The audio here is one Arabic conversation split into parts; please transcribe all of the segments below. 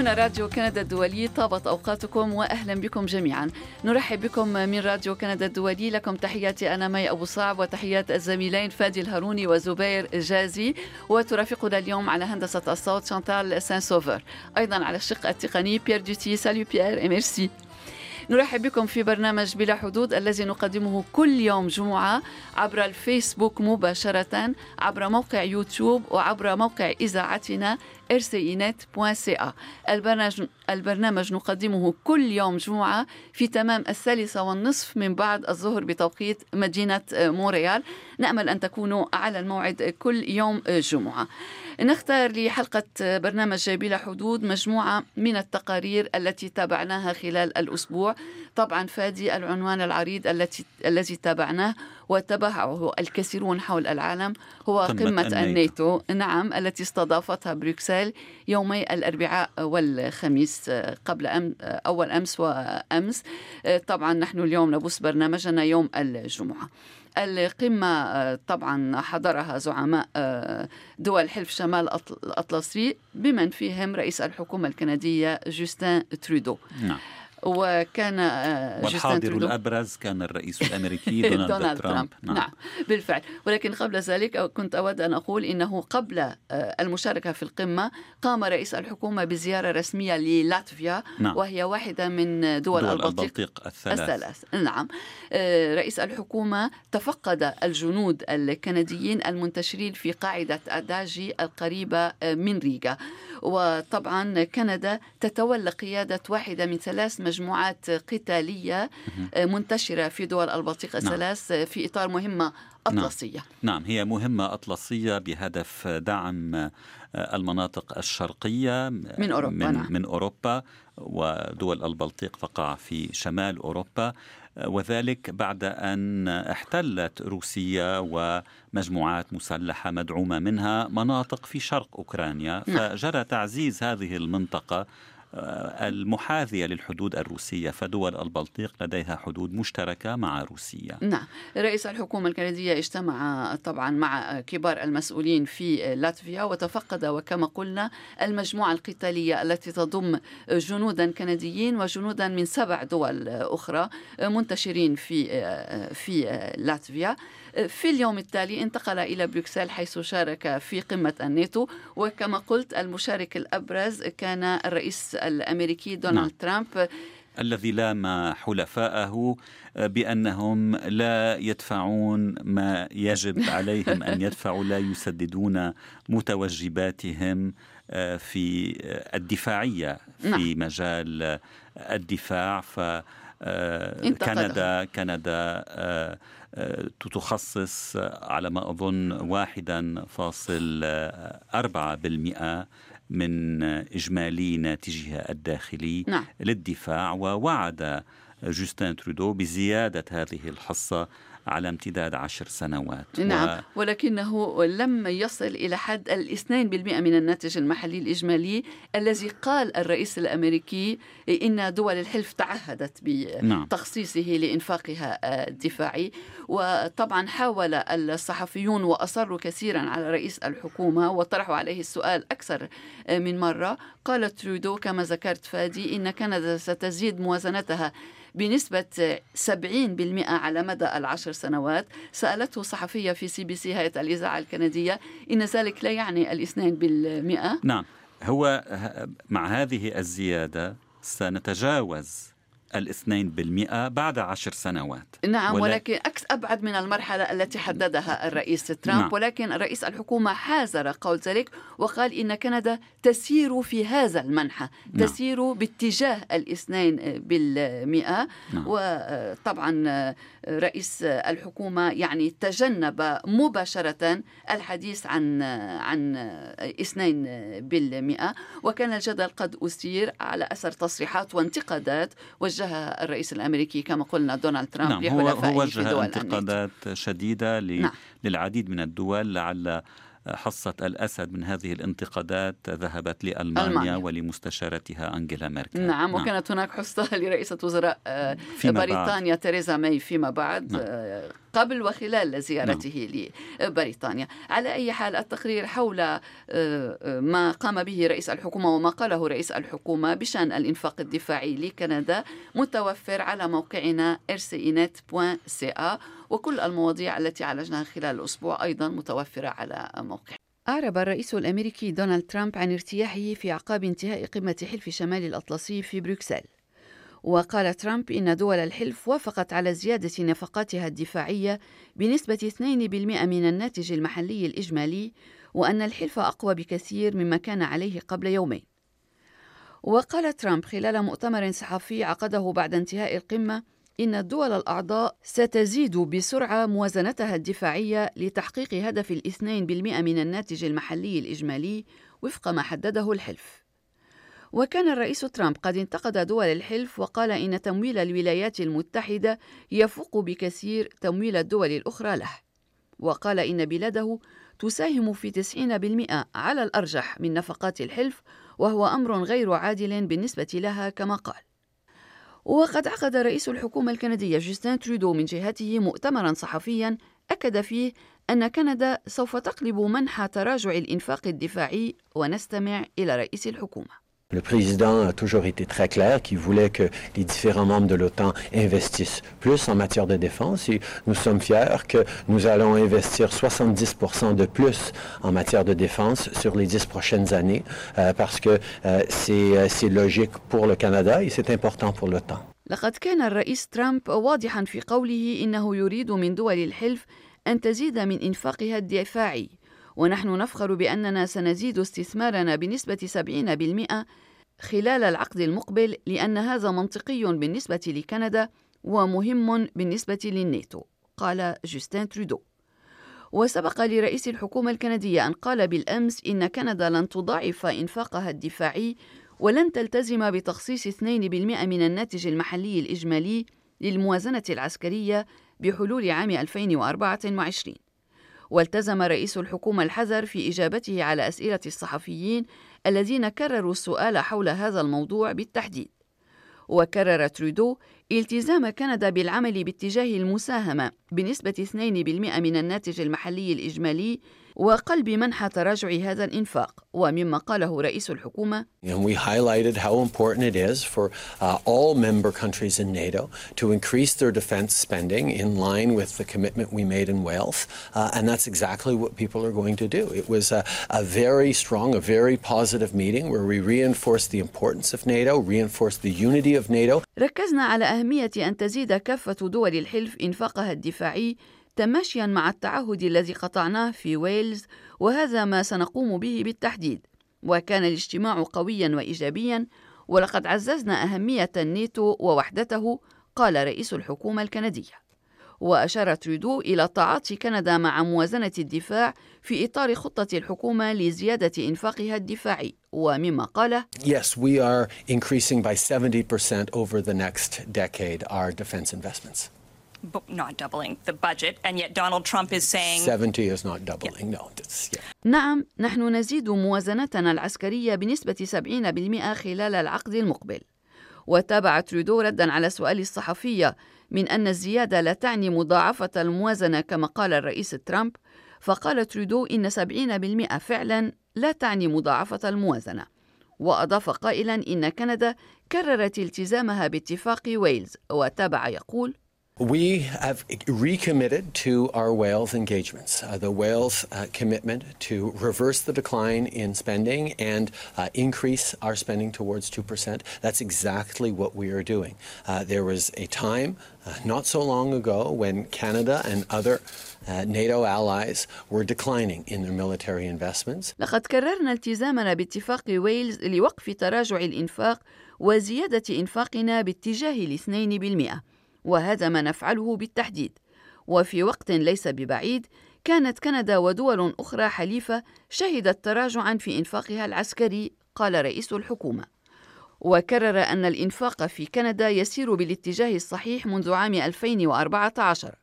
هنا راديو كندا الدولي طابت أوقاتكم وأهلا بكم جميعا. نرحب بكم من راديو كندا الدولي. لكم تحياتي أنا مي أبو صعب وتحيات الزميلين فادي الهاروني وزبير جازي. وترافقنا اليوم على هندسة الصوت شانتال سان سوفر أيضا على الشق التقني بيير دوتي ساليو بيير ميرسي نرحب بكم في برنامج بلا حدود الذي نقدمه كل يوم جمعة عبر الفيسبوك مباشرة عبر موقع يوتيوب وعبر موقع إذاعتنا rcinet.ca البرنامج, البرنامج نقدمه كل يوم جمعة في تمام الثالثة والنصف من بعد الظهر بتوقيت مدينة مونريال. نأمل أن تكونوا على الموعد كل يوم جمعة. نختار لحلقة برنامج بلا حدود مجموعة من التقارير التي تابعناها خلال الأسبوع. طبعا فادي العنوان العريض التي الذي تابعناه وتبعه الكثيرون حول العالم هو قمة, قمة الناتو. الناتو نعم التي استضافتها بروكسل يومي الأربعاء والخميس قبل أم أول أمس وأمس. طبعا نحن اليوم نبث برنامجنا يوم الجمعة. القمة طبعا حضرها زعماء دول حلف شمال الأطلسي بمن فيهم رئيس الحكومة الكندية جوستين ترودو نعم. وكان آه، والحاضر الأبرز كان الرئيس الأمريكي دونالد, دونالد ترامب, ترامب. نعم. نعم بالفعل ولكن قبل ذلك كنت أود أن أقول إنه قبل آه، المشاركة في القمة قام رئيس الحكومة بزيارة رسمية للاتفيا نعم. وهي واحدة من دول, دول البلطيق, البلطيق الثلاث. الثلاث نعم آه، رئيس الحكومة تفقد الجنود الكنديين المنتشرين في قاعدة أداجي القريبة من ريغا وطبعا كندا تتولى قيادة واحدة من ثلاث مجموعات قتالية آه، منتشرة في دول البلطيق نعم. الثلاث نعم. في إطار مهمة أطلسية نعم. نعم هي مهمة أطلسية بهدف دعم آه، المناطق الشرقية من أوروبا من, نعم. من أوروبا ودول البلطيق تقع في شمال أوروبا وذلك بعد أن احتلت روسيا ومجموعات مسلحة مدعومة منها مناطق في شرق أوكرانيا نعم. فجرى تعزيز هذه المنطقة آه، المحاذية للحدود الروسية فدول البلطيق لديها حدود مشتركة مع روسيا نعم. رئيس الحكومة الكندية اجتمع طبعا مع كبار المسؤولين في لاتفيا وتفقد وكما قلنا المجموعة القتالية التي تضم جنودا كنديين وجنودا من سبع دول أخرى منتشرين في في لاتفيا. في اليوم التالي انتقل إلى بروكسل حيث شارك في قمة الناتو وكما قلت المشارك الأبرز كان الرئيس الأمريكي دونالد نعم. ترامب الذي لام حلفاءه بأنهم لا يدفعون ما يجب عليهم أن يدفعوا لا يسددون متوجباتهم آه، في الدفاعية في نعم. مجال الدفاع ف آه، كندا كندا آه، تخصص على ما أظن واحدا فاصل أربعة بالمئة من إجمالي ناتجها الداخلي نعم. للدفاع ووعد جوستين ترودو بزيادة هذه الحصة على امتداد عشر سنوات. نعم و... ولكنه لم يصل إلى حد الاثنين بالمئة من الناتج المحلي الإجمالي الذي قال الرئيس الأمريكي إن دول الحلف تعهدت بتخصيصه نعم. لإنفاقها الدفاعي. وطبعا حاول الصحفيون وأصروا كثيرا على رئيس الحكومة وطرحوا عليه السؤال أكثر من مرة. قال ترودو كما ذكرت فادي إن كندا ستزيد موازنتها بنسبة 70% على مدى العشر سنوات. سألته صحفية في CBC هيئة الإذاعة الكندية إن ذلك لا يعني الاثنين بالمئة. نعم. هو مع هذه الزيادة سنتجاوز الاثنين بالمئة بعد عشر سنوات نعم. ولكن أكس أبعد من المرحلة التي حددها الرئيس ترامب نعم. ولكن رئيس الحكومة حازر قول ذلك وقال إن كندا تسير في هذا المنحى نعم. تسير باتجاه الاثنين بالمئة نعم. وطبعا رئيس الحكومة يعني تجنب مباشرة الحديث عن عن اثنين بالمئة وكان الجدل قد أثير على أثر تصريحات وانتقادات وجه وجه الرئيس الأمريكي كما قلنا دونالد ترامب نعم هو, هو وجه انتقادات شديدة ل... نعم. للعديد من الدول لعل حصة الأسد من هذه الانتقادات ذهبت لألمانيا ألمانيا. ولمستشارتها أنجيلا ميركل نعم, نعم وكانت هناك حصة لرئيسة وزراء آه، بريطانيا بعد. تيريزا ماي فيما بعد نعم. آه، قبل وخلال زيارته نعم. لبريطانيا على أي حال التقرير حول آه، ما قام به رئيس الحكومة وما قاله رئيس الحكومة بشأن الإنفاق الدفاعي لكندا متوفر على موقعنا rcinet.ca وكل المواضيع التي عالجناها خلال الأسبوع أيضا متوفرة على موقع. أعرب الرئيس الأمريكي دونالد ترامب عن ارتياحه في أعقاب انتهاء قمة حلف شمال الأطلسي في بروكسل. وقال ترامب إن دول الحلف وافقت على زيادة نفقاتها الدفاعية بنسبة 2% من الناتج المحلي الإجمالي وأن الحلف أقوى بكثير مما كان عليه قبل يومين. وقال ترامب خلال مؤتمر صحفي عقده بعد انتهاء القمة إن الدول الأعضاء ستزيد بسرعة موازنتها الدفاعية لتحقيق هدف الاثنين بالمئة من الناتج المحلي الإجمالي وفق ما حدده الحلف. وكان الرئيس ترامب قد انتقد دول الحلف وقال إن تمويل الولايات المتحدة يفوق بكثير تمويل الدول الأخرى له. وقال إن بلاده تساهم في 90% على الأرجح من نفقات الحلف وهو أمر غير عادل بالنسبة لها كما قال. وقد عقد رئيس الحكومة الكندية جوستين ترودو من جهته مؤتمرا صحفيا أكد فيه أن كندا سوف تقلب منح تراجع الإنفاق الدفاعي ونستمع إلى رئيس الحكومة. Le président a toujours été très clair qu'il voulait que les différents membres de l'OTAN investissent plus en matière de défense et nous sommes fiers que nous allons investir 70% de plus en matière de défense sur les dix prochaines années euh, parce que euh, euh, c'est logique pour le Canada et c'est important pour l'OTAN. لقد كان الرئيس ترامب واضحا في قوله انه يريد من دول الحلف ان تزيد من انفاقها الدفاعي ونحن نفخر بأننا سنزيد استثمارنا بنسبة 70% خلال العقد المقبل لأن هذا منطقي بالنسبة لكندا ومهم بالنسبة للناتو قال جوستين ترودو. وسبق لرئيس الحكومة الكندية أن قال بالأمس إن كندا لن تضاعف إنفاقها الدفاعي ولن تلتزم بتخصيص 2% من الناتج المحلي الإجمالي للموازنة العسكرية بحلول عام 2024 والتزم رئيس الحكومة الحذر في إجابته على أسئلة الصحفيين الذين كرروا السؤال حول هذا الموضوع بالتحديد. وكرر ترودو التزام كندا بالعمل باتجاه المساهمة بنسبة 2% من الناتج المحلي الإجمالي وقلب منح تراجع هذا الإنفاق ومما قاله رئيس الحكومة And we highlighted how important it is for uh, all member countries in NATO to increase their defense spending in line with the commitment we made in Wales uh, and that's exactly what people are going to do. It was a, a very strong, a very positive meeting where we reinforced the importance of NATO, reinforced the unity of NATO. ركزنا على أهمية أن تزيد كافة دول الحلف إنفاقها الدفاعي تماشيا مع التعهد الذي قطعناه في ويلز وهذا ما سنقوم به بالتحديد. وكان الاجتماع قويا وايجابيا ولقد عززنا أهمية الناتو ووحدته قال رئيس الحكومة الكندية. وأشار تريدو إلى تعاطي كندا مع موازنة الدفاع في إطار خطة الحكومة لزيادة إنفاقها الدفاعي. ومما قال Yes, we are increasing by 70% over the next decade our defense investments. نعم نحن نزيد موازنتنا العسكرية بنسبة 70% خلال العقد المقبل. وتابع ترودو ردا على سؤال الصحفية من أن الزيادة لا تعني مضاعفة الموازنة كما قال الرئيس ترامب، فقال ترودو إن 70% فعلا لا تعني مضاعفة الموازنة. وأضاف قائلا إن كندا كررت التزامها باتفاق ويلز وتابع يقول We have recommitted to our Wales engagements. Uh, the Wales uh, commitment to reverse the decline in spending and uh, increase our spending towards 2%. That's exactly what we are doing. Uh, there was a time uh, not so long ago when Canada and other uh, NATO allies were declining in their military investments. لقد كررنا التزامنا باتفاق ويلز لوقف تراجع الإنفاق وزيادة إنفاقنا باتجاه الاثنين بالمئة. وهذا ما نفعله بالتحديد. وفي وقت ليس ببعيد كانت كندا ودول أخرى حليفة شهدت تراجعا في إنفاقها العسكري قال رئيس الحكومة. وكرر أن الإنفاق في كندا يسير بالاتجاه الصحيح منذ عام 2014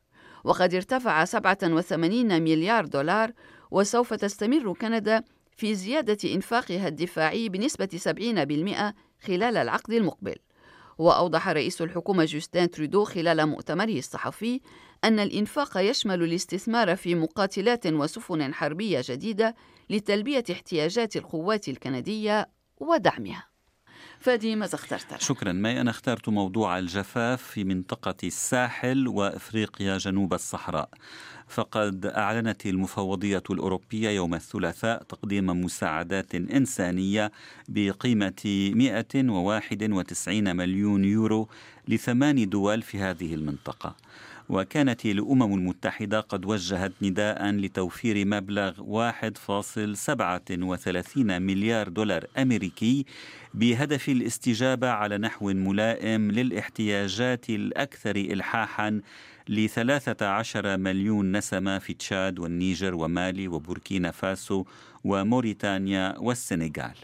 وقد ارتفع 87 مليار دولار وسوف تستمر كندا في زيادة إنفاقها الدفاعي بنسبة 70% خلال العقد المقبل. وأوضح رئيس الحكومة جوستين ترودو خلال مؤتمره الصحفي أن الإنفاق يشمل الاستثمار في مقاتلات وسفن حربية جديدة لتلبية احتياجات القوات الكندية ودعمها. فادي ماذا اخترت؟ شكرا. ماي أنا اخترت موضوع الجفاف في منطقة الساحل وإفريقيا جنوب الصحراء. فقد أعلنت المفوضية الأوروبية يوم الثلاثاء تقديم مساعدات إنسانية بقيمة 191 مليون يورو لثمان دول في هذه المنطقة. وكانت الأمم المتحدة قد وجهت نداء لتوفير مبلغ 1.37 مليار دولار أمريكي بهدف الاستجابة على نحو ملائم للاحتياجات الأكثر إلحاحا لثلاثة عشر مليون نسمة في تشاد والنيجر ومالي وبوركينا فاسو وموريتانيا والسنغال.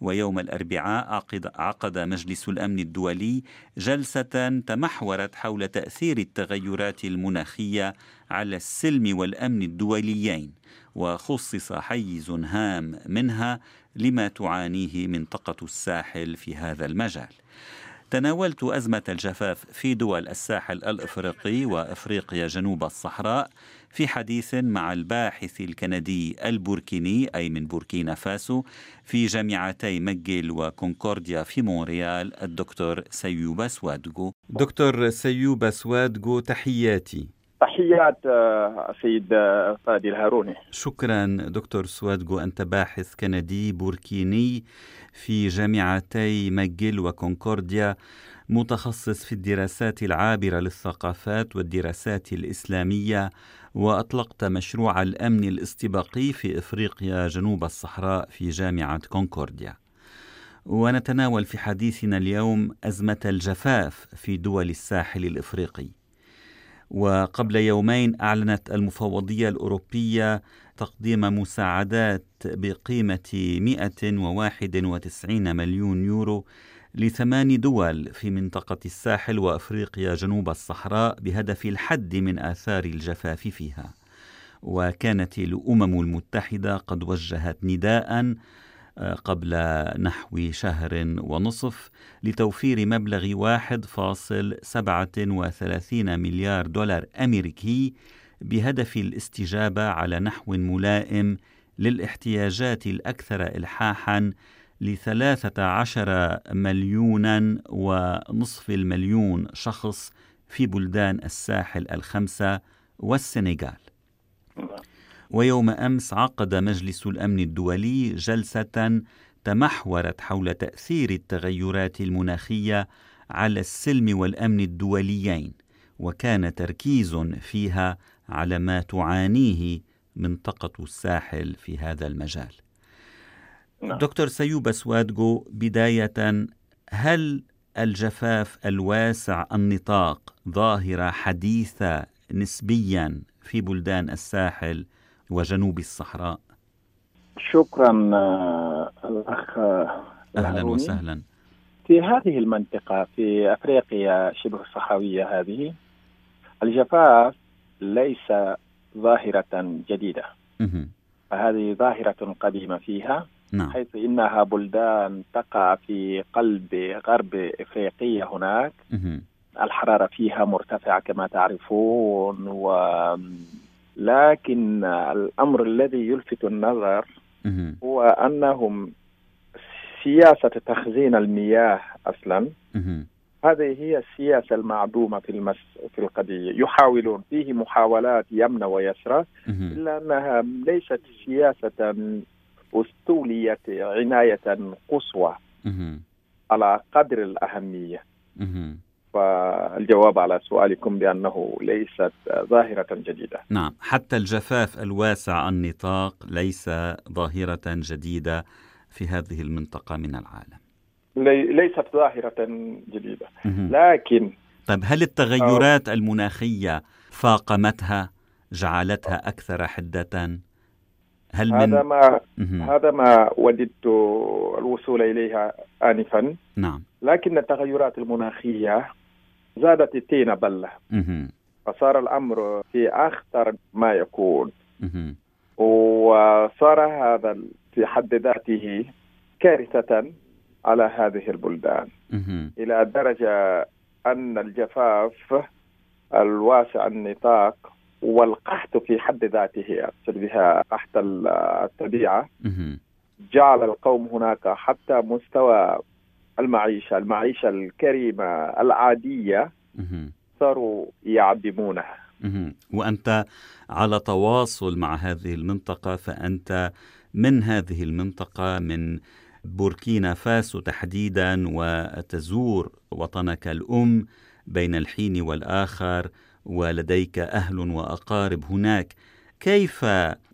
ويوم الأربعاء عقد, مجلس الأمن الدولي جلسة تمحورت حول تأثير التغيرات المناخية على السلم والأمن الدوليين وخصص حيز هام منها لما تعانيه منطقة الساحل في هذا المجال. تناولت أزمة الجفاف في دول الساحل الإفريقي وإفريقيا جنوب الصحراء في حديث مع الباحث الكندي البوركيني أي من بوركينا فاسو في جامعتي ماجيل وكونكورديا في مونريال الدكتور سيوبا سوادغو دكتور سيوبا سوادغو تحياتي. تحيات آه، سيد آه، فادي الهاروني. شكرا دكتور سوادغو أنت باحث كندي بوركيني في جامعتي ماجيل وكونكورديا متخصص في الدراسات العابرة للثقافات والدراسات الإسلامية. وأطلقت مشروع الأمن الاستباقي في إفريقيا جنوب الصحراء في جامعة كونكورديا. ونتناول في حديثنا اليوم أزمة الجفاف في دول الساحل الإفريقي. وقبل يومين أعلنت المفوضية الأوروبية تقديم مساعدات بقيمة 191 مليون يورو لثمان دول في منطقة الساحل وأفريقيا جنوب الصحراء بهدف الحد من آثار الجفاف فيها. وكانت الأمم المتحدة قد وجهت نداء قبل نحو شهر ونصف لتوفير مبلغ 1.37 مليار دولار أمريكي بهدف الاستجابة على نحو ملائم للاحتياجات الأكثر إلحاحا لثلاثة عشر مليونا ونصف المليون شخص في بلدان الساحل الخمسة والسنغال. ويوم أمس عقد مجلس الأمن الدولي جلسة تمحورت حول تأثير التغيرات المناخية على السلم والأمن الدوليين وكان تركيز فيها على ما تعانيه منطقة الساحل في هذا المجال. نعم. دكتور سيوب سوادغو بداية هل الجفاف الواسع النطاق ظاهرة حديثة نسبيا في بلدان الساحل وجنوب الصحراء؟ شكرا آه، الأخ أهلا وسهلا. في هذه المنطقة في أفريقيا شبه الصحراوية هذه الجفاف ليس ظاهرة جديدة. فهذه ظاهرة قديمة فيها. نعم. حيث إنها بلدان تقع في قلب غرب إفريقيا هناك. الحرارة فيها مرتفعة كما تعرفون و لكن الأمر الذي يلفت النظر هو أنهم سياسة تخزين المياه أصلا. هذه هي السياسة المعدومة في المس في القضية. يحاولون فيه محاولات يمنى ويسرى إلا أنها ليست سياسة استوليت عناية قصوى على قدر الأهمية. فالجواب على سؤالكم بأنه ليست ظاهرة جديدة. نعم. حتى الجفاف الواسع النطاق ليس ظاهرة جديدة في هذه المنطقة من العالم. ليست ظاهرة جديدة. لكن طيب هل التغيرات المناخية فاقمتها جعلتها أكثر حدة؟ هل من هذا ما هذا ما وددت الوصول إليها انفا. نعم. لكن التغيرات المناخية زادت التين بلة. فصار الأمر في أخطر ما يكون. وصار هذا في حد ذاته كارثة على هذه البلدان. إلى درجة أن الجفاف الواسع النطاق والقحط في حد ذاته أقصد بها قحط الطبيعة. جعل القوم هناك حتى مستوى المعيشة المعيشة الكريمة العادية صاروا يعدمونها. وأنت على تواصل مع هذه المنطقة فأنت من هذه المنطقة من بوركينا فاسو تحديدا وتزور وطنك الأم بين الحين والآخر. ولديك أهل وأقارب هناك. كيف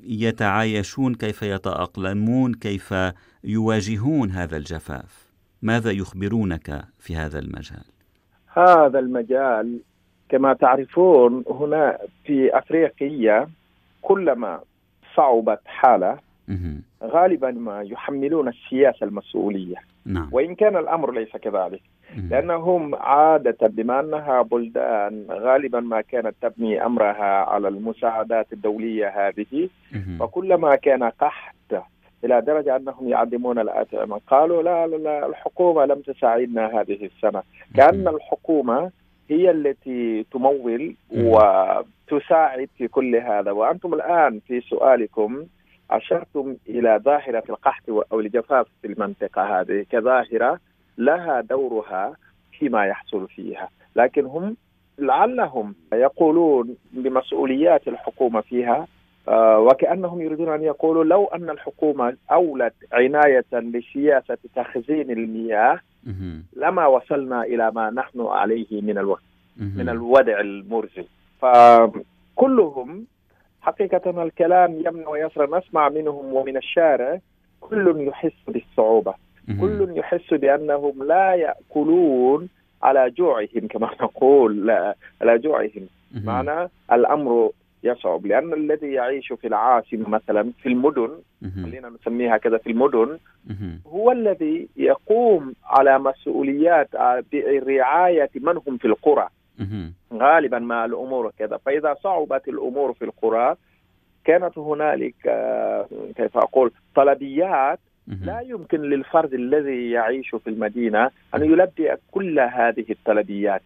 يتعايشون؟ كيف يتأقلمون؟ كيف يواجهون هذا الجفاف؟ ماذا يخبرونك في هذا المجال؟ هذا المجال كما تعرفون هنا في أفريقيا كلما صعبت حالة غالبا ما يحملون السياسة المسؤولية. نعم. وإن كان الأمر ليس كذلك. لأنهم عادة بما أنها بلدان غالبا ما كانت تبني أمرها على المساعدات الدولية هذه. وكلما كان قحط إلى درجة أنهم يعدمون الاطعمه قالوا لا لا لا الحكومة لم تساعدنا هذه السنة. كأن الحكومة هي التي تمول وتساعد في كل هذا. وأنتم الآن في سؤالكم أشرتم إلى ظاهرة القحط أو الجفاف في المنطقة هذه. كظاهرة لها دورها فيما يحصل فيها. لكن هم لعلهم يقولون بمسؤوليات الحكومة فيها آه، وكأنهم يريدون أن يقولوا لو أن الحكومة أولت عناية بسياسه تخزين المياه لما وصلنا إلى ما نحن عليه من الوقت من الوضع المرزي فكلهم حقيقة الكلام يمنع ويسرى نسمع منهم ومن الشارع كل يحس بالصعوبة. كل يحس بأنهم لا يأكلون على جوعهم كما نقول لا على جوعهم. معنى الأمر يصعب لأن الذي يعيش في العاصمة مثلا في المدن خلينا نسميها كذا في المدن هو الذي يقوم على مسؤوليات برعاية من هم في القرى. غالبا ما الأمور كذا. فإذا صعبت الأمور في القرى كانت هنالك كيف أقول طلبيات لا يمكن للفرد الذي يعيش في المدينة أن يلبي كل هذه الطلبيات.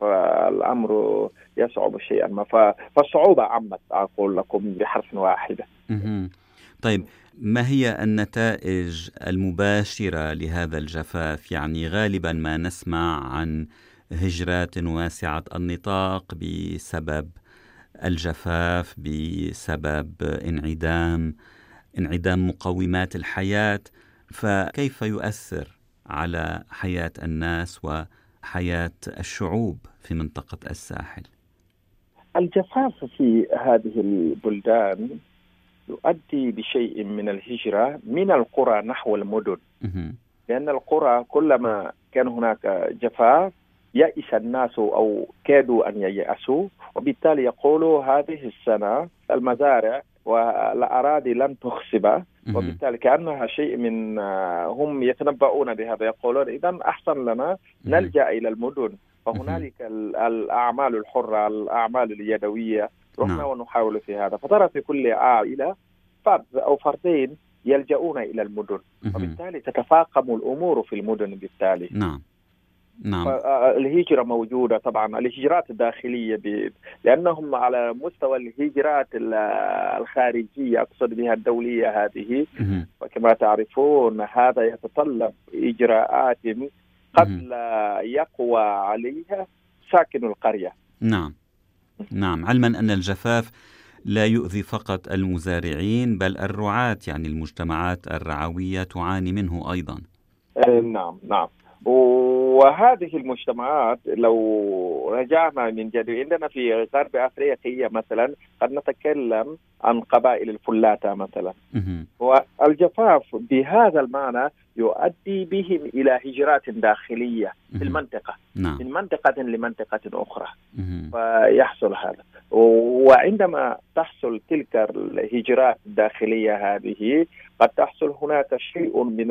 فالأمر يصعب شيئا ما. فالصعوبة عمت أقول لكم بحرف واحدة. طيب ما هي النتائج المباشرة لهذا الجفاف؟ يعني غالبا ما نسمع عن هجرات واسعة النطاق بسبب الجفاف بسبب انعدام انعدام مقومات الحياة فكيف يؤثر على حياة الناس وحياة الشعوب في منطقة الساحل؟ الجفاف في هذه البلدان يؤدي بشيء من الهجرة من القرى نحو المدن. لأن القرى كلما كان هناك جفاف يئس الناس أو كادوا أن ييأسوا وبالتالي يقولوا هذه السنة المزارع والأراضي لن تخصب وبالتالي كأنها شيء من هم يتنبؤون بهذا يقولون إذا أحسن لنا نلجأ إلى المدن. فهنالك الأعمال الحرة الأعمال اليدوية. رحنا نعم. ونحاول في هذا. فترى في كل عائلة فرد أو فردين يلجؤون إلى المدن. وبالتالي تتفاقم الأمور في المدن بالتالي. نعم. نعم. الهجرة موجودة طبعا الهجرات الداخلية ب... لأنهم على مستوى الهجرات الخارجية أقصد بها الدولية هذه. وكما تعرفون هذا يتطلب إجراءات قد لا يقوى عليها ساكن القرية. نعم. نعم. علما أن الجفاف لا يؤذي فقط المزارعين بل الرعاة يعني المجتمعات الرعوية تعاني منه أيضا. نعم نعم. وهذه المجتمعات لو رجعنا من جديد عندنا في غرب أفريقيا مثلا قد نتكلم عن قبائل الفلاته مثلا. والجفاف بهذا المعنى يؤدي بهم إلى هجرات داخلية في المنطقة نعم. من منطقة لمنطقة أخرى. فيحصل هذا. وعندما تحصل تلك الهجرات الداخلية هذه قد تحصل هناك شيء من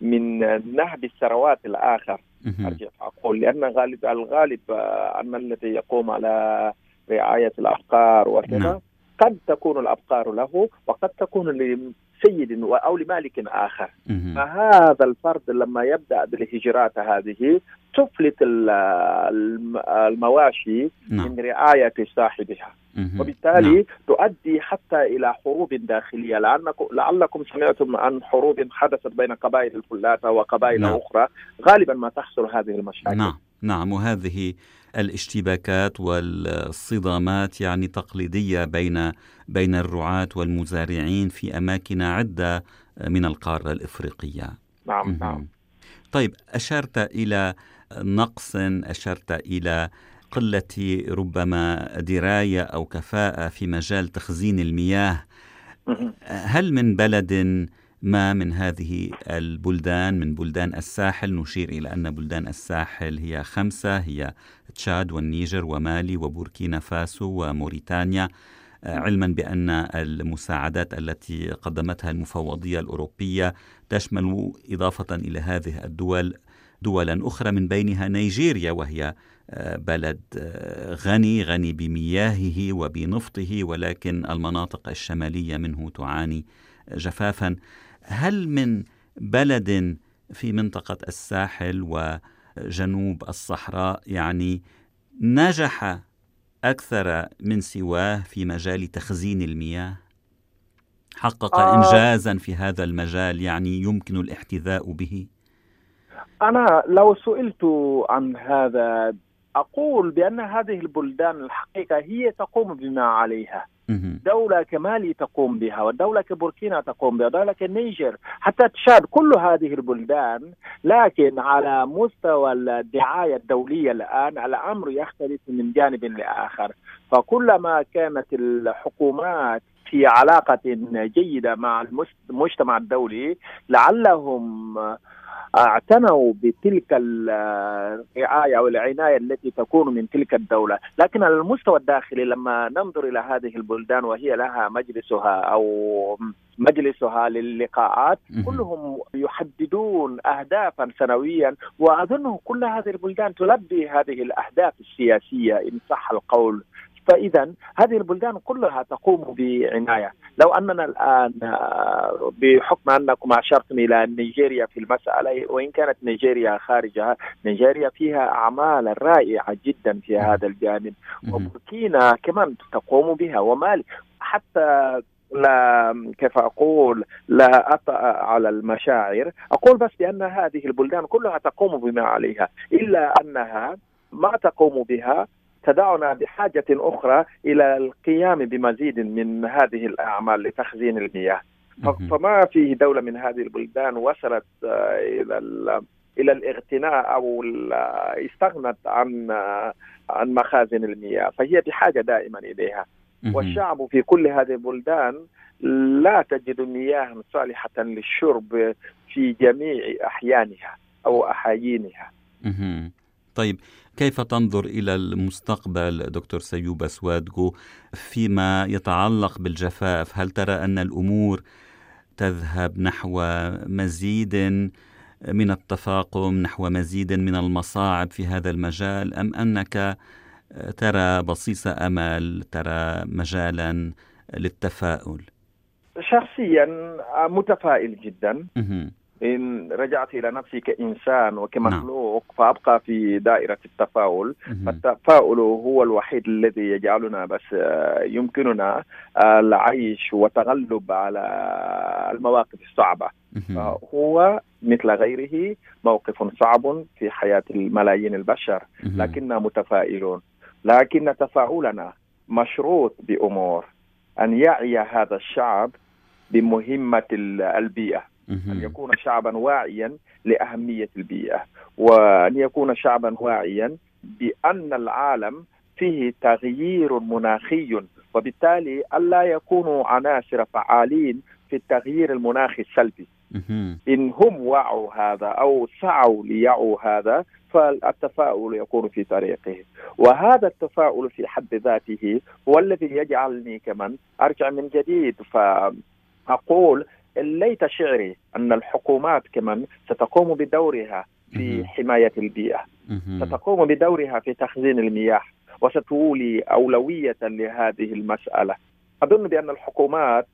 من نهب الثروات الآخر. ارجع أقول لأن غالب الغالب أن الذي يقوم على رعاية الأفكار وكذا نعم. قد تكون الأبقار له وقد تكون لسيد أو لمالك آخر. فهذا الفرد لما يبدأ بالهجرات هذه تفلت المواشي نعم. من رعاية صاحبها. وبالتالي نعم. تؤدي حتى إلى حروب داخلية. لأنكم لعلكم سمعتم عن حروب حدثت بين قبائل الفلاتة وقبائل نعم. أخرى. غالبا ما تحصل هذه المشاكل. نعم وهذه الاشتباكات والصدامات يعني تقليدية بين بين الرعاة والمزارعين في أماكن عدة من القارة الإفريقية. نعم نعم. طيب أشرت إلى نقص أشرت إلى قلة ربما دراية أو كفاءة في مجال تخزين المياه. هل من بلد ما من هذه البلدان من بلدان الساحل. نشير إلى أن بلدان الساحل هي خمسة هي تشاد والنيجر ومالي وبوركينا فاسو وموريتانيا. علما بأن المساعدات التي قدمتها المفوضية الأوروبية تشمل إضافة إلى هذه الدول دولا أخرى من بينها نيجيريا وهي بلد غني غني بمياهه وبنفطه ولكن المناطق الشمالية منه تعاني جفافا. هل من بلد في منطقة الساحل وجنوب الصحراء؟ يعني نجح أكثر من سواه في مجال تخزين المياه؟ حقق آه. إنجازا في هذا المجال يعني يمكن الاحتذاء به؟ أنا لو سئلت عن هذا أقول بأن هذه البلدان الحقيقة هي تقوم بما عليها. دولة كمالي تقوم بها ودولة كبوركينا تقوم بها ودولة كنيجر. حتى تشاد كل هذه البلدان لكن على مستوى الدعاية الدولية الآن الأمر يختلف من جانب لآخر. فكلما كانت الحكومات في علاقة جيدة مع المجتمع الدولي لعلهم اعتنوا بتلك الرعاية أو العناية التي تكون من تلك الدولة، لكن على المستوى الداخلي لما ننظر إلى هذه البلدان وهي لها مجلسها أو مجلسها للقاءات كلهم يحددون اهدافا سنويا واظن كل هذه البلدان تلبي هذه الأهداف السياسية إن صح القول. فإذا هذه البلدان كلها تقوم بعناية، لو أننا الآن آه، بحكم أنكم أشرتم إلى نيجيريا في المسألة وإن كانت نيجيريا خارجها، نيجيريا فيها أعمال رائعة جدا في هذا الجانب، وبوركينا كمان تقوم بها. ومالي حتى لا كيف أقول لا أطأ على المشاعر، أقول بس بأن هذه البلدان كلها تقوم بما عليها، إلا أنها ما تقوم بها تدعنا بحاجة أخرى إلى القيام بمزيد من هذه الأعمال لتخزين المياه. فما فيه دولة من هذه البلدان وصلت آه، إلى إلى الاغتناء أو استغنت عن آه، عن مخازن المياه. فهي بحاجة دائما إليها. والشعب في كل هذه البلدان لا تجد مياه صالحة للشرب في جميع أحيانها أو أحايينها. طيب كيف تنظر إلى المستقبل دكتور سيوب سوادجو فيما يتعلق بالجفاف؟ هل ترى أن الأمور تذهب نحو مزيد من التفاقم نحو مزيد من المصاعب في هذا المجال أم أنك ترى بصيص أمل ترى مجالا للتفاؤل؟ شخصيا متفائل جدا. إن رجعت إلى نفسي كإنسان وكمخلوق نعم. فأبقى في دائرة التفاؤل. فالتفاؤل هو الوحيد الذي يجعلنا بس آه، يمكننا آه، العيش والتغلب على المواقف الصعبة. هو مثل غيره موقف صعب في حياة الملايين البشر. لكننا متفائلون. لكن تفاؤلنا مشروط بأمور. أن يعي هذا الشعب بمهمة البيئة. أن يكون شعبا واعيا لأهمية البيئة وأن يكون شعبا واعيا بأن العالم فيه تغيير مناخي وبالتالي ألا يكونوا عناصر فعالين في التغيير المناخي السلبي. إن هم وعوا هذا أو سعوا ليعوا هذا فالتفاؤل يكون في طريقه. وهذا التفاؤل في حد ذاته هو الذي يجعلني كمان أرجع من جديد فأقول ليت شعري أن الحكومات كمان ستقوم بدورها في حماية البيئة. ستقوم بدورها في تخزين المياه وستولي أولوية لهذه المسألة. أظن بأن الحكومات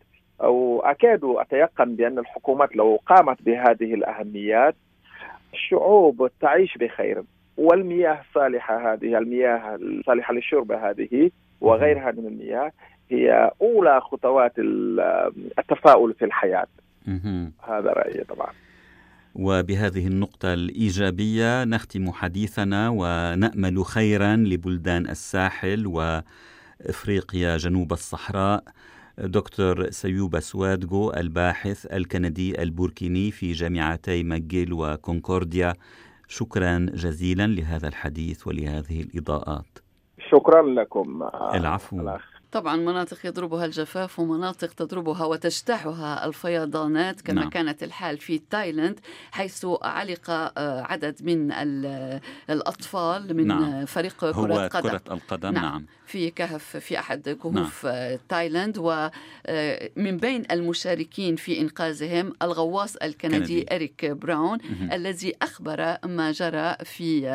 أو أكاد أتيقن بأن الحكومات لو قامت بهذه الأهميات الشعوب تعيش بخير. والمياه الصالحة هذه المياه الصالحة للشرب هذه وغيرها من المياه هي أولى خطوات التفاؤل في الحياة. هذا رأيي طبعا. وبهذه النقطة الإيجابية نختم حديثنا ونأمل خيرا لبلدان الساحل وإفريقيا جنوب الصحراء. دكتور سيوبا سوادغو الباحث الكندي البوركيني في جامعتي ماجيل وكونكورديا. شكرا جزيلا لهذا الحديث ولهذه الإضاءات. شكرا لكم. العفو. الأخ. طبعا مناطق يضربها الجفاف ومناطق تضربها وتجتاحها الفيضانات كما نعم. كانت الحال في تايلاند حيث علق آه، عدد من الأطفال من نعم. فريق كرة هو قدم كرة القدم نعم. نعم في كهف في أحد كهوف نعم. تايلاند ومن آه، بين المشاركين في إنقاذهم الغواص الكندي كندي. إريك براون م- الذي أخبر ما جرى في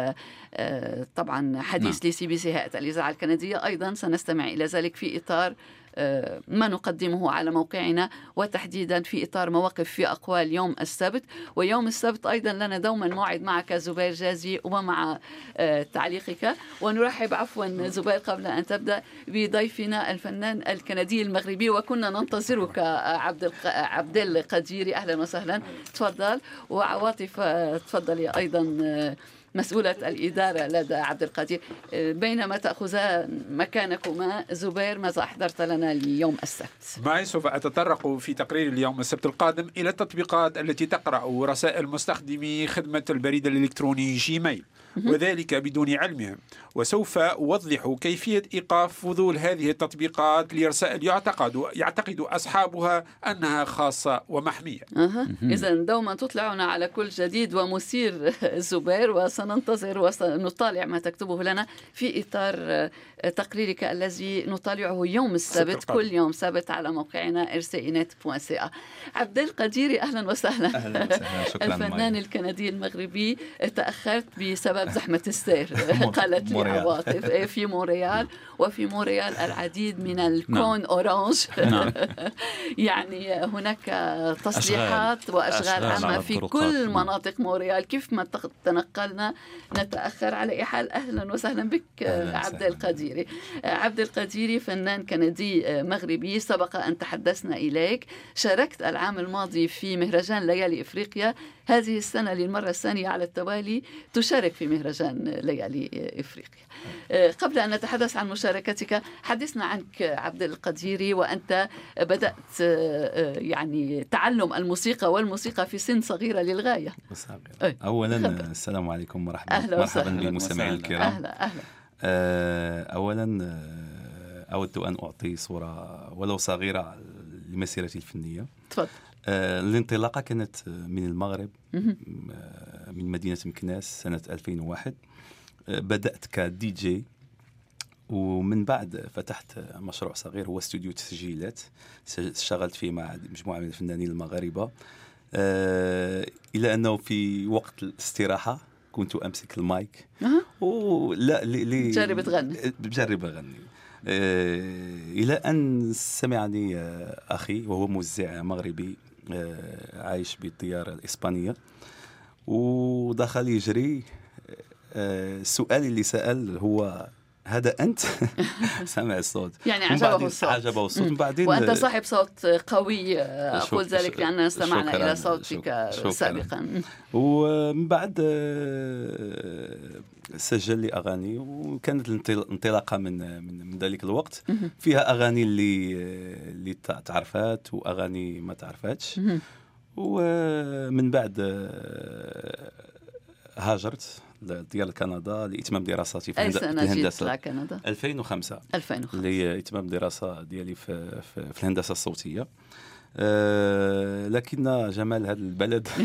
آه، طبعا حديث نعم. ل CBC هيئة الإذاعة الكندية أيضا سنستمع إلى ذلك في إطار آه، ما نقدمه على موقعنا وتحديدا في إطار مواقف في أقوال يوم السبت. ويوم السبت أيضا لنا دوما موعد معك زبير جازي ومع آه، تعليقك. ونرحب عفوا زبير قبل أن تبدأ بضيفنا الفنان الكندي المغربي. وكنا ننتظرك عبد عبد القديري أهلا وسهلا. تفضل. وعواطف تفضلي أيضا مسؤولة الإدارة لدى عبد القادر. بينما تأخذان مكانكما زبير ماذا أحضرت لنا اليوم السبت؟ معي سوف أتطرق في تقرير اليوم السبت القادم إلى التطبيقات التي تقرأ رسائل مستخدمي خدمة البريد الإلكتروني جيميل. وذلك بدون علمهم وسوف أوضح كيفية إيقاف فضول هذه التطبيقات لرسائل يعتقد يعتقد أصحابها أنها خاصة ومحمية. أه. إذا دوما تطلعنا على كل جديد ومثير زبير وسننتظر وسنطالع ما تكتبه لنا في إطار تقريرك الذي نطالعه يوم السبت كل يوم سبت على موقعنا rcinet.ca عبد القديري أهلا وسهلا. أهلا وسهلا. شكرا الفنان. الكندي المغربي تأخرت بسبب زحمة السير. قالت لي عواطف. إيه، في مونريال وفي مونريال العديد من ال cônes نعم. orange. نعم. يعني هناك تصليحات وأشغال عامة في كل نعم. مناطق مونريال كيف ما تنقلنا نتأخر على حال. أهلا وسهلا بك عبد القديري. عبد القديري فنان كندي مغربي. سبق أن تحدثنا إليك. شاركت العام الماضي في مهرجان ليالي إفريقيا. هذه السنة للمرة الثانية على التوالي تشارك في مهرجان ليالي إفريقيا. قبل أن نتحدث عن مشاركتك حدثنا عنك عبد القديري وأنت بدأت يعني تعلم الموسيقى والموسيقى في سن صغيرة للغاية. صغيرة. أولا السلام عليكم ورحمة الله مرحبا بالمستمعين الكرام. أهلا أهلا. أولا أود أن أعطي صورة ولو صغيرة لمسيرتي الفنية. تفضل. الانطلاقة كانت من المغرب من مدينة مكناس سنة 2001 بدأت كدي جي ومن بعد فتحت مشروع صغير هو استوديو تسجيلات. اشتغلت فيه مع مجموعة من الفنانين المغاربة. إلى أنه في وقت الاستراحة كنت أمسك المايك. أه. ولا لي جرب تغني. بجرب أغني. إلى أن سمعني أخي وهو موزع مغربي. عايش بالديار الإسبانية. ودخل يجري. السؤال اللي سأل هو هذا أنت؟ سمع الصوت. يعني عجبه الصوت. عجبه الصوت. بعدين وأنت صاحب صوت قوي أقول ذلك لاننا استمعنا إلى صوتك سابقا. ومن بعد سجل لي أغاني. وكانت الانطلاقه من من ذلك الوقت. فيها أغاني اللي اللي تعرفات وأغاني ما تعرفاتش. ومن بعد هاجرت. ديال كندا لإتمام دراساتي في الهندسة. كندا؟ 2005 2005 لاتمام الدراسه ديالي في, في, في الهندسة الصوتية. أه لكن جمال هذا البلد.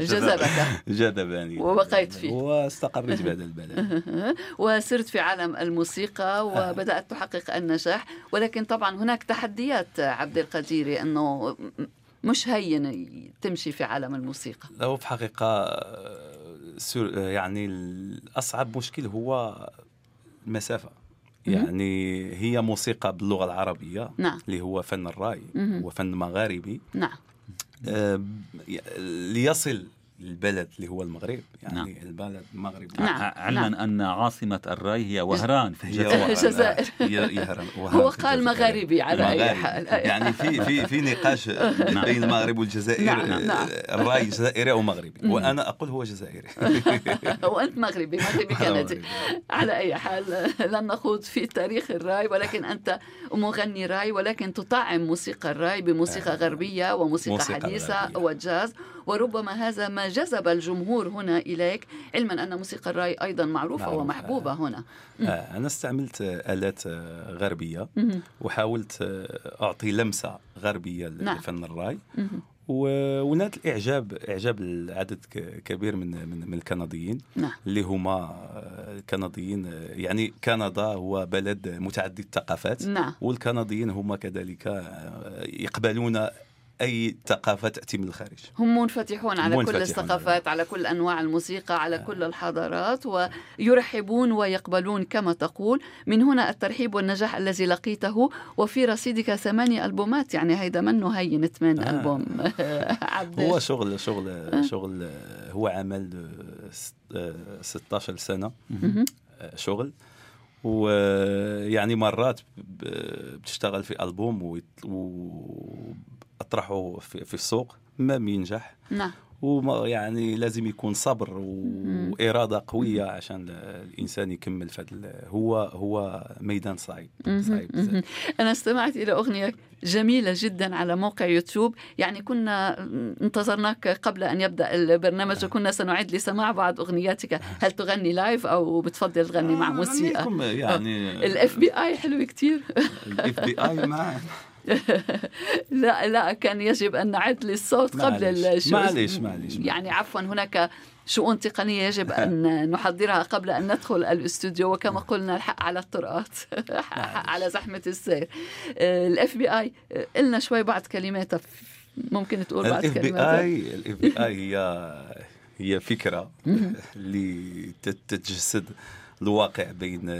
جذبك. جذبني وبقيت فيه. واستقريت بهذا البلد. وسرت في عالم الموسيقى وبدأت تحقق النجاح. ولكن طبعا هناك تحديات عبد القديري أنه مش هين تمشي في عالم الموسيقى. هو في حقيقة يعني الأصعب مشكل هو المسافة. يعني هي موسيقى باللغة العربية نعم. اللي هو فن الرأي مهم. هو فن مغاربي. نعم. آه، ليصل البلد اللي هو المغرب يعني نعم. البلد المغرب. نعم. ع- علما أن عاصمة الري هي وهران في الجزائر يهرم هو قال مغاربي على أي مغاربي. حال. يعني في في في نقاش بين المغرب والجزائر نعم، آه، نعم. الرأي جزائري أو مغربي. وأنا أقول هو جزائري. وأنت مغربي مغربي. كندي. على أي حال لن نخوض في تاريخ الرأي ولكن أنت مغني رأي ولكن تطعم موسيقى الرأي بموسيقى غربية وموسيقى موسيقى حديثة غربية. وجاز. وربما هذا ما جذب الجمهور هنا إليك علما أن موسيقى الرأي أيضا معروفة معروفة. ومحبوبة هنا آه، أنا استعملت آلات غربية مهم. وحاولت آه، أعطي لمسة غربية نعم. لفن الرأي ونالت الإعجاب إعجاب العدد كبير من من, من الكنديين نعم اللي هما الكنديين آه، يعني كندا هو بلد متعدد الثقافات نعم والكنديين هما كذلك يقبلون أي ثقافة تأتي من الخارج. هم منفتحون على كل منفتحون. الثقافات على كل أنواع الموسيقى على كل الحضارات ويرحبون ويقبلون كما تقول. من هنا الترحيب والنجاح الذي لقيته وفي رصيدك ثمانية ألبومات يعني هيدا منه هين ثمان آه. ألبوم. عبد. هو شغل شغل شغل آه، هو عمل آه، ست- آه، 16 سنه. آه، شغل. ويعني مرات بتشتغل في ألبوم ويط- وأطرحه في في السوق ما بينجح. نعم. وما يعني لازم يكون صبر و- وإرادة قوية عشان الإنسان يكمل ال- هو هو ميدان صعيب صعيب. أنا استمعت إلى أغنية جميلة جدا على موقع يوتيوب. يعني كنا انتظرناك قبل أن يبدأ البرنامج وكنا سنعد لسماع بعض أغنياتك. هل تغني live أو بتفضل تغني مع آه، موسيقى؟ يعني ال FBI حلو كتير. ال FBI لا لا كان يجب أن نعد للصوت قبل ال show معليش، معليش. يعني عفوا هناك شؤون تقنية يجب أن نحضرها قبل أن ندخل الاستوديو وكما قلنا الحق على الطرقات على زحمة السير. ال FBI قلنا شوي بعض كلماتها ممكن تقول بعض ال FBI كلماتها اي ال FBI هي هي فكرة اللي تت- تتجسد الواقع بين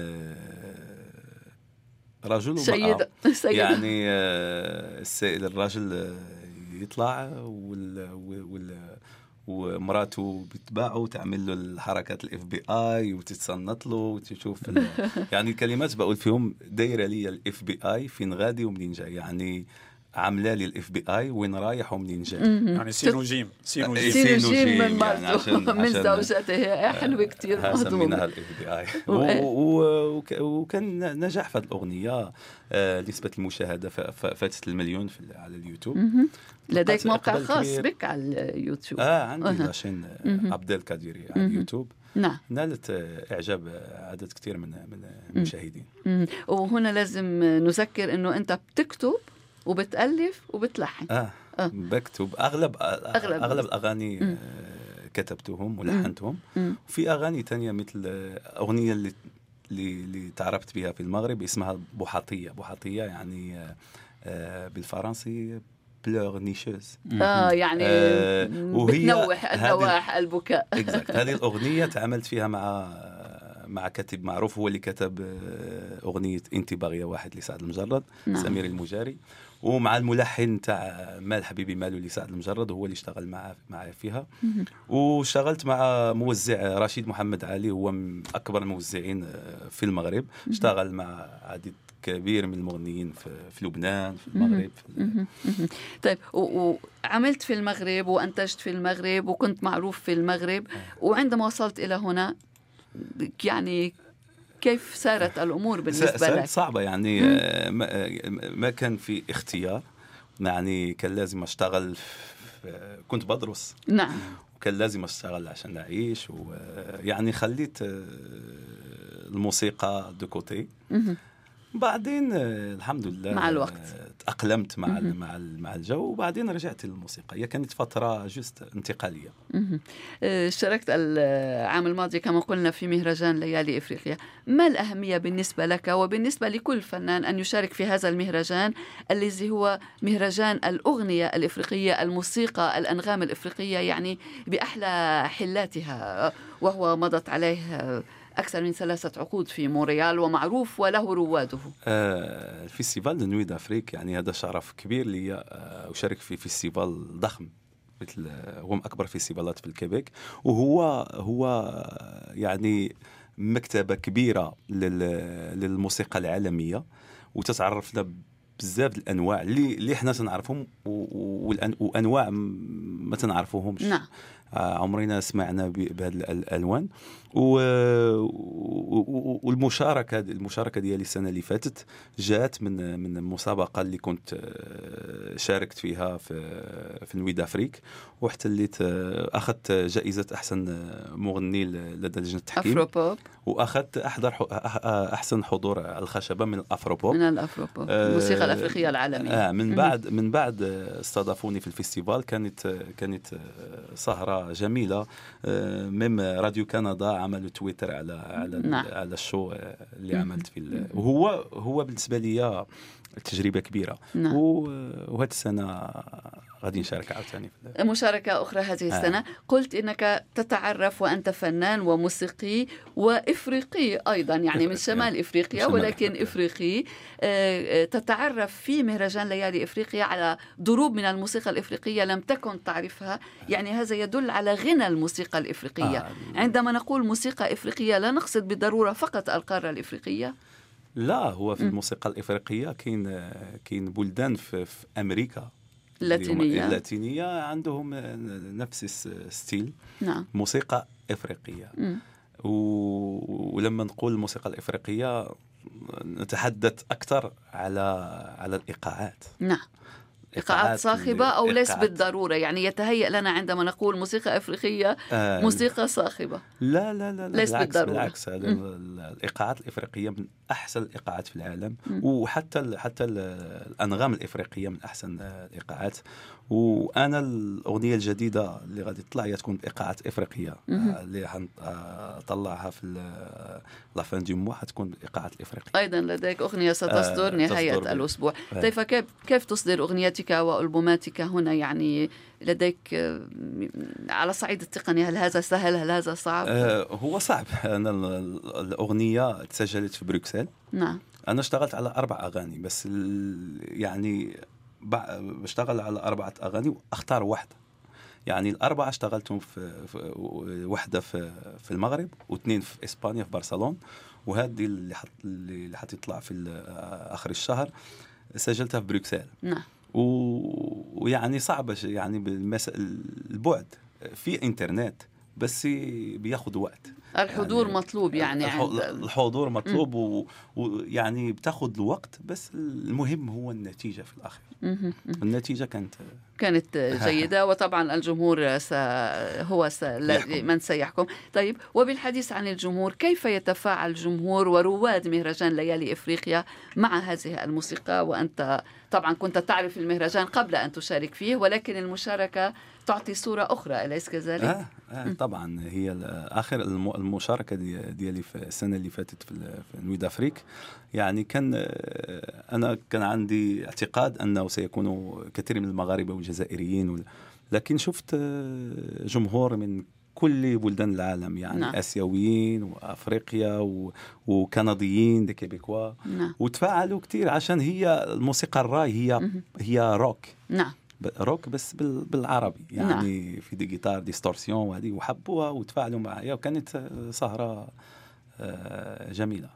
رجل سيدة. سيدة. يعني آه، السائل الراجل آه، يطلع وال وال ومراته بتباعه تعمل له الحركات ال FBI وتتصنت له وتشوف ال... يعني الكلمات بقول فيهم دايرة لي ال FBI فين غادي ومنين جاي. يعني عاملة لي ال FBI وين رايح ومنين جاي يعني سين وجيم سين إيه، وجيم سين سين وجيم من يعني مرته عشان- من زوجته حلوة كتير ها سميناها مهضومة الاف بي اي. وكان نجاح في هذه الأغنية آه، نسبة المشاهدة ف- ف- فاتت المليون في على اليوتيوب. لديك موقع خاص. بك على اليوتيوب آه عندي. لاشين مهم. عبد القادري على. اليوتيوب نعم نالت آه، إعجاب آه، عدد كثير من من المشاهدين. وهنا لازم نذكر إنه أنت بتكتب وبتألف وبتلحن آه آه. بكتب أغلب أغلب. أغلب الاغاني مم. آه، كتبتهم ولحنتهم. وفي أغاني تانية مثل آه، أغنية اللي اللي تعرفت بها في المغرب اسمها بوحطية بوحطية يعني آه، بالفرنسي pleurnicheuse آه يعني آه، وهي بتنوح النواح البكاء exact هذه الأغنية تعاملت فيها مع مع كاتب معروف هو اللي كتب أغنية انت باغيه واحد لسعد المجرد نعم. سمير المجاري ومع الملحن تاع مال حبيبي ماله لسعد المجرد هو اللي اشتغل معاه معاه فيها. واشتغلت مع موزع رشيد محمد علي هو من أكبر الموزعين آه، في المغرب. اشتغل مع عدد كبير من المغنيين في, في لبنان في المغرب في. طيب وعملت في المغرب وأنتجت في المغرب وكنت معروف في المغرب. وعندما وصلت إلى هنا يعني كيف سارت الأمور بالنسبة لك؟ صعبة يعني آه، ما, آه، ما كان في اختيار يعني كان لازم أشتغل كنت بدرس نعم وكان لازم أشتغل عشان أعيش ويعني خليت آه، الموسيقى de côté. بعدين الحمد لله مع الوقت. تأقلمت مع ال- مع ال- مع الجو وبعدين رجعت للموسيقى. هي كانت فترة juste انتقالية. مهم. آه، اشتركت العام الماضي كما قلنا في مهرجان ليالي إفريقيا، ما الأهمية بالنسبة لك وبالنسبة لكل فنان أن يشارك في هذا المهرجان الذي هو مهرجان الأغنية الإفريقية، الموسيقى، الأنغام الإفريقية يعني بأحلى حلاتها وهو مضت عليه أكثر من ثلاثة عقود في مونريال ومعروف وله رواده. آه ال festival Nuits d'Afrique يعني هذا شرف كبير لي آه أشارك في festival ضخم مثل هو من أكبر فيستيفالات في الكيبيك وهو هو يعني مكتبة كبيرة للموسيقى العالمية وتتعرف لنا بزاف الأنواع اللي اللي حنا تنعرفهم وأنواع ما تنعرفوهمش. نعم. آه، عمرنا سمعنا بهذه الألوان. والمشاركة المشاركة ديالي السنة اللي فاتت جات من من المسابقه اللي كنت آه، شاركت فيها في في Nuits d'Afrique واحتليت آه، أخذت جائزة أحسن مغني لدى لجنة التحكيم. Afropop. وأخذت أحضر أحسن حضور على الخشبة من ال Afropop. من ال Afropop الموسيقى الأفريقية العالمية. آه من بعد من بعد استضافوني في ال festival كانت كانت سهرة جميلة même Radio-Canada عملوا تويتر على على نعم. على ال show اللي عملت في وهو هو بالنسبة لي تجربة كبيرة نعم. وهذه السنة غادي نشارك عاوتاني مشاركة أخرى هذه آه. السنة آه. قلت إنك تتعرف وأنت فنان وموسيقي وإفريقي أيضا يعني من شمال إفريقيا ولكن إفريقي آه، تتعرف في مهرجان ليالي إفريقيا على ضروب من الموسيقى الإفريقية لم تكن تعرفها يعني هذا يدل على غنى الموسيقى الإفريقية آه. عندما نقول موسيقى إفريقية لا نقصد بالضرورة فقط القارة الإفريقية لا هو في الموسيقى الإفريقية كاين كاين بلدان في, في أمريكا اللاتينية. اللاتينية عندهم نفس الستيل. نعم. موسيقى إفريقية. و... ولما نقول الموسيقى الإفريقية نتحدث أكثر على على الإيقاعات. نعم. إيقاعات صاخبة أو ليس بالضرورة. يعني يتهيأ لنا عندما نقول موسيقى أفريقية آه. موسيقى صاخبة. لا لا لا, لا ليس بالعكس بالضرورة. بالعكس. هذا الإيقاعات الإفريقية من أحسن الإيقاعات في العالم م. وحتى ال حتى ال الأنغام الإفريقية من أحسن الإيقاعات. وأنا الأغنية الجديدة اللي غادي تطلع هي تكون بإيقاعات إفريقية آه اللي حنطلعها في لافان دي موا حتكون بإيقاعات الإفريقية أيضا لديك أغنية ستصدر آه نهاية الأسبوع. طيب كيف كيف تصدر أغنيتك وألبوماتك هنا؟ يعني لديك آه، على صعيد التقني هل هذا سهل؟ هل هذا صعب؟ آه هو صعب. أنا الأغنية تسجلت في بروكسل. نعم. أنا اشتغلت على أربع أغاني بس يعني بشتغل على أربعة أغاني وأختار واحدة. يعني الأربعة اشتغلتهم في, في واحدة في, في المغرب واثنين في إسبانيا في برشلونة وهذه اللي حت اللي حتطلع في آخر الشهر سجلتها في بروكسل. نعم. ويعني صعبة يعني بالمس... البعد في إنترنت بس بياخذ وقت. الحضور يعني مطلوب يعني عند الحضور مطلوب ويعني بتاخذ الوقت بس المهم هو النتيجة في الأخير. النتيجة كانت كانت جيدة وطبعا الجمهور س... هو س... من سيحكم. طيب وبالحديث عن الجمهور كيف يتفاعل الجمهور ورواد مهرجان ليالي إفريقيا مع هذه الموسيقى؟ وأنت طبعا كنت تعرف المهرجان قبل أن تشارك فيه ولكن المشاركة تعطي صورة أخرى أليس كذلك؟ آه آه طبعا. هي آخر المشاركة ديالي في السنة اللي فاتت في, نويد أفريك. يعني كان آه، أنا كان عندي اعتقاد أنه سيكون كثير من المغاربة والجزائريين لكن شفت آه، جمهور من كل بلدان العالم يعني نعم. آسيويين وأفريقيا و... وكنديين des Québécois. نعم. وتفاعلوا كثير عشان هي الموسيقى الراي هي هي روك نعم. روك بس بالعربي. يعني نعم. في des guitares distorsion وهذه وحبوها وتفاعلوا معها وكانت سهرة آه، جميلة.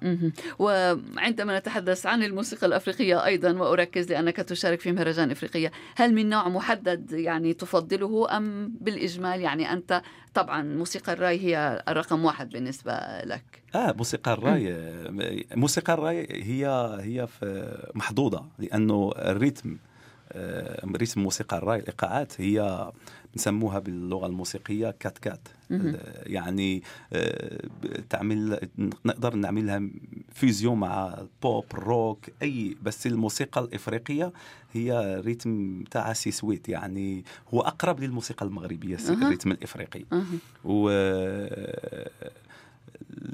وعندما نتحدث عن الموسيقى الأفريقية أيضا وأركز لأنك تشارك في مهرجان إفريقية هل من نوع محدد يعني تفضله أم بالإجمال؟ يعني أنت طبعا موسيقى الرأي هي الرقم واحد بالنسبة لك. آه موسيقى الرأي موسيقى الرأي هي هي محظوظة لأنه ال rythme آه، rythme موسيقى الراي الإيقاعات هي نسموها باللغة الموسيقية كات كات. يعني آه، تعمل نقدر نعملها fusion مع ال pop rock أي بس الموسيقى الإفريقية هي rythme تاع six-huit. يعني هو أقرب للموسيقى المغربية الريتم الإفريقي. و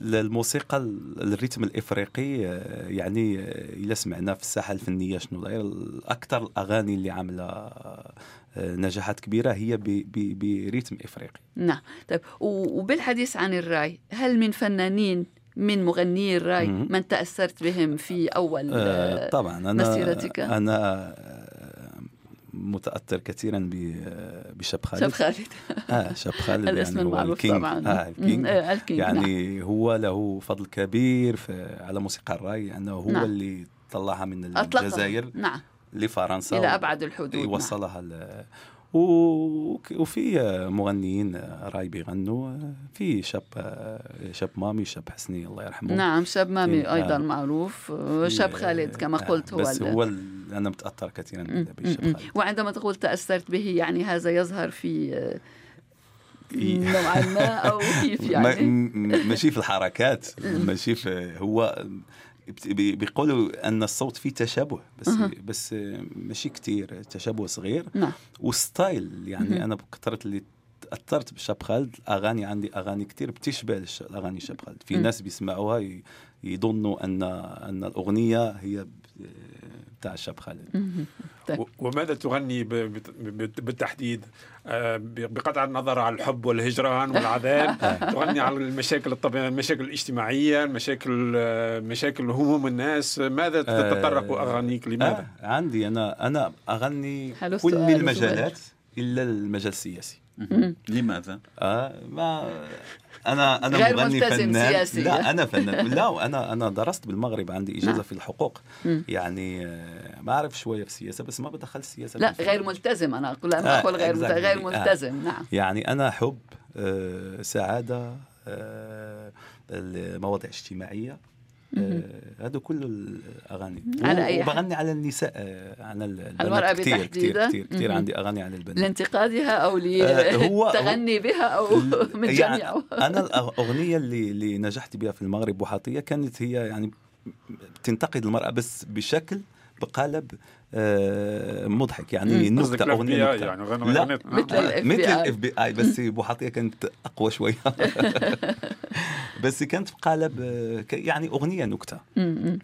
الموسيقى الريتم الإفريقي آه، يعني آه، الا سمعنا في الساحة الفنية شنو داير أكثر الأغاني اللي عاملة آه، نجاحات كبيرة هي بريتم إفريقي. نعم. طيب وبالحديث عن الرأي هل من فنانين من مغني الرأي من تأثرت بهم في أول آه طبعا أنا مسيرتك؟ أنا متأثر كثيرا بشاب خالد شاب خالد آه شاب خالد الاسم يعني هو المعروف ال King طبعا آه ال King آه ال King يعني نعم. هو له فضل كبير في على موسيقى الرأي أنه هو نعم. اللي طلعها من. الجزائر نعم لفرنسا إلى أبعد الحدود نعم. وفي مغنيين راي بيغنوا في شاب شاب مامي شاب حسني الله يرحمه نعم شاب مامي أيضا آه. معروف شاب خالد كما آه، قلت هو بس هو أنا متأثر كثيرا بشاب. خالد وعندما تقول تأثرت به يعني هذا يظهر في آه، نوعا ما أو كيف يعني ماشي في الحركات ماشي في هو بيقولوا أن الصوت فيه تشابه بس بس ماشي كتير تشابه صغير. نعم. وستايل يعني أنا بكثرة اللي تأثرت بشاب خالد أغاني عندي أغاني كتير بتشبه الاغاني شاب خالد. في مم. ناس بيسمعوها يظنوا ان أن الأغنية هي بتاع شاب خالد وماذا تغني بالتحديد؟ آه، بقطع النظر عن الحب والهجران والعذاب. تغني عن المشاكل الطبيعية المشاكل الاجتماعية المشاكل آه، مشاكل هموم الناس. ماذا تتطرق آه، أغانيك لماذا؟ آه عندي أنا أنا أغني حلو كل المجالات إلا المجال السياسي. لماذا؟ آه ما أنا أنا غير مغني ملتزم فنان سياسيا. لا أنا فنان لا أنا أنا درست بالمغرب عندي إجازة نعم. في الحقوق. يعني آه، ما أعرف شوية في السياسة بس ما بدخل السياسة لا في غير. ملتزم أنا أقول أنا آه، أقول غير exactly. غير آه. ملتزم نعم يعني أنا حب آه، سعادة آه، المواضيع الاجتماعية هذا كل الأغاني على أي حال. وبغني على النساء آه، عن ال- البنات المرأة كتير كتير بتحديدا. كتير, كتير مهم. عندي أغاني عن البنات لانتقادها آه، هو- للتغني بها أو من يعني جميعه أنا الاغنيه اللي اللي نجحت بها في المغرب وحاطيه كانت هي يعني تنتقد المرأة بس بشكل بقالب آه، مضحك يعني. نكتة اغنيه نكتة يعني غنى لا. مثل. الاف بي اي بس بوحاطيه كانت أقوى شوية بس كانت بقالب آه، يعني أغنية نكتة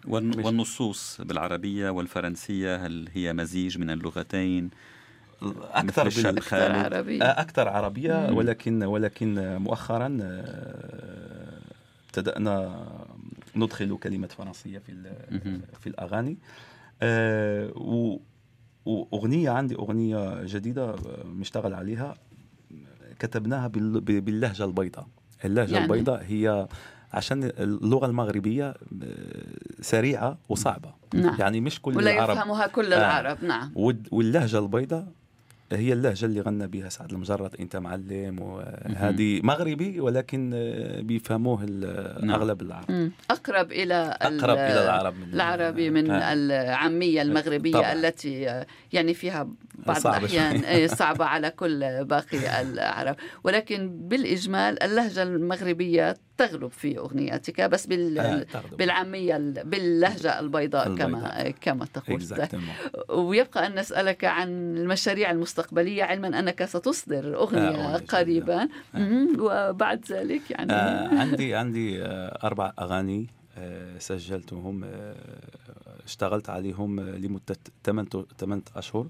والنصوص بالعربية والفرنسية هل هي مزيج من اللغتين؟ أكثر خالد. عربية. آه، أكثر عربية. ولكن ولكن مؤخرا ابتدأنا ندخل كلمه فرنسية في. في الأغاني آه، و- واغنيه عندي أغنية جديدة آه، مشتغل عليها كتبناها باللهجة البيضاء اللهجة يعني؟ البيضاء هي عشان اللغة المغربية آه، سريعة وصعبة نعم. يعني مش كل ولا العرب يفهمها كل آه. العرب نعم والد- واللهجة البيضاء هي اللهجة اللي غنى بها سعد المجرد أنت معلم وهذه مغربي ولكن آه، بيفهموه ال- نعم. أغلب العرب. أقرب إلى أقرب إلى العرب من العربي من آه. العامية المغربية طبعاً. التي يعني فيها بعض صعبة الأحيان شوي. آه، صعبة على كل باقي العرب ولكن بالإجمال اللهجة المغربية تغلب في أغنياتك بس بال... آه، تغلب. بالعامية ال- باللهجة البيضاء, كما البيضاء. كما تقول. ويبقى أن نسألك عن المشاريع المستقبلية علما أنك ستصدر أغنية أغنية قريبا مم. وبعد ذلك يعني آه عندي عندي آه أربع أغاني آه سجلتهم آه اشتغلت عليهم آه، لمدة 8 8 أشهر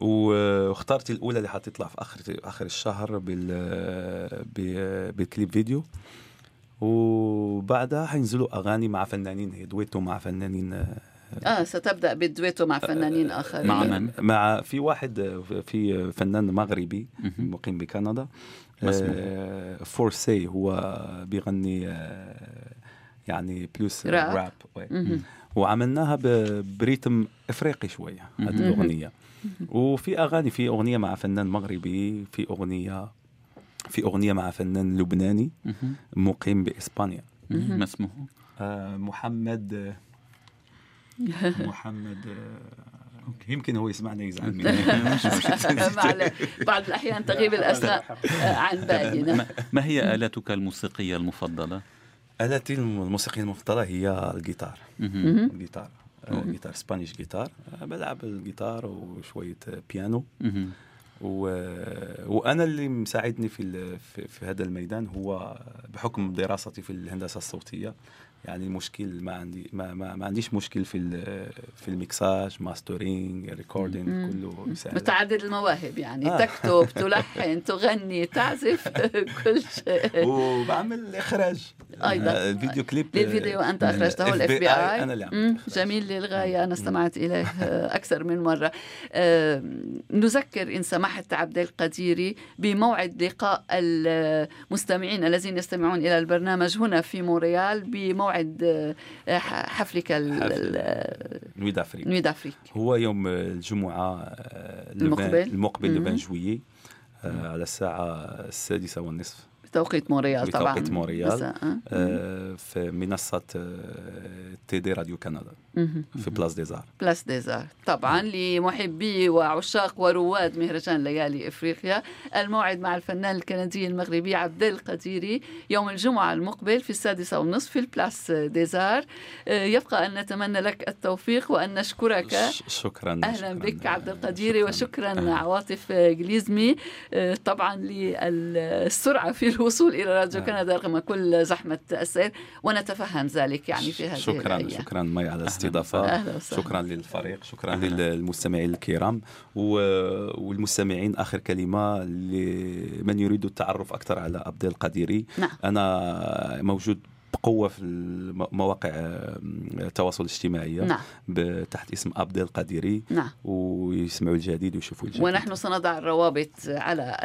واخترت الأولى اللي حتطلع في آخر آخر الشهر بال ب- بالكليب فيديو وبعدها حينزلوا أغاني مع فنانين هي دويتو مع فنانين آه، آه ستبدأ بالدويتو مع فنانين آخرين مع من؟ مع في واحد آه، في فنان مغربي. مقيم بكندا؟ آه، فورسي هو بيغني آه، يعني بلوس راب. راب. وعملناها بريتم إفريقي شوية هذه. الأغنية وفي أغاني في أغنية مع فنان مغربي في أغنية في أغنية مع فنان لبناني. مقيم بإسبانيا. ما اسمه؟ آه، محمد محمد آه، يمكن هو يسمعنا يزعل مني بعض الأحيان تغيب الأسماء آه، عن بالنا ما- ما هي آلتك الموسيقية المفضلة؟ آلتي الموسيقية المفضلة هي الجيتار. الجيتار جيتار Spanish جيتار بلعب الجيتار وشوية آه، بيانو. وأنا اللي مساعدني. في, في هذا الميدان هو بحكم دراستي في الهندسة الصوتية يعني المشكل ما عندي ما, ما, ما عنديش مشكل في. في ال mixage mastering recording. كله يساعد متعدد المواهب يعني آه. تكتب تلحن تغني تعزف كل شيء. وبعمل إخراج. أيضا الفيديو كليب للفيديو أنت أخرجته ال FBI أنا اللي عملته جميل للغاية. أنا استمعت إليه أكثر من مرة. آه، نذكر إن سمحت عبد القديري بموعد لقاء المستمعين الذين يستمعون إلى البرنامج هنا في مونريال بموعد آه، حفلك Nuits d'Afrique Nuits d'Afrique هو يوم الجمعة آه، المقبل. المقبل 20 جويي على الساعة السادسة والنصف. بتوقيت مونريال طبعا. بتوقيت مونريال آه في منصة TD راديو كندا. في Place des Arts. Place des Arts. طبعا لمحبي وعشاق ورواد مهرجان ليالي إفريقيا الموعد مع الفنان الكندي المغربي عبد القديري يوم الجمعة المقبل في السادسة والنصف في ال Place des Arts. آه، يبقى أن نتمنى لك التوفيق وأن نشكرك. شكرا أهلا شكرا. بك عبد القديري وشكرا عواطف جليزمي. آه، طبعا للسرعة في الوصول إلى راديو كندا رغم كل زحمة السير ونتفهم ذلك يعني في هذه شكرا الأيام. شكرا مي على الاستضافة شكرا للفريق شكرا للمستمعين الكرام والمستمعين آخر كلمة لمن يريد التعرف أكثر على عبد القديري نعم. أنا موجود بقوة في مواقع التواصل الاجتماعي نعم. تحت اسم عبد القديري نعم. ويسمعوا الجديد ويشوفوا الجديد ونحن سنضع الروابط على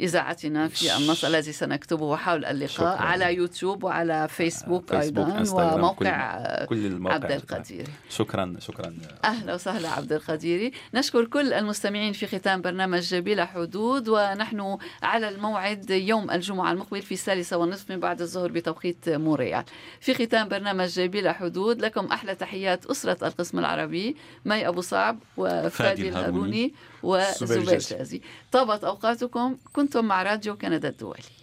إذاعتنا في النص الذي سنكتبه حول اللقاء شكرا. على يوتيوب وعلى فيسبوك, فيسبوك أيضا وموقع كل, كل الموقع عبد القديري شكرا شكرا. أهلا وسهلا عبد القديري نشكر كل المستمعين في ختام برنامج بلا حدود ونحن على الموعد يوم الجمعة المقبل في الثالثة والنصف من بعد الظهر بتوقيت موريال. في ختام برنامج بلا حدود لكم أحلى تحيات أسرة القسم العربي مي أبو صعب وفادي الهاروني وزبير جازي طابت أوقاتكم كنتم مع راديو كندا الدولي.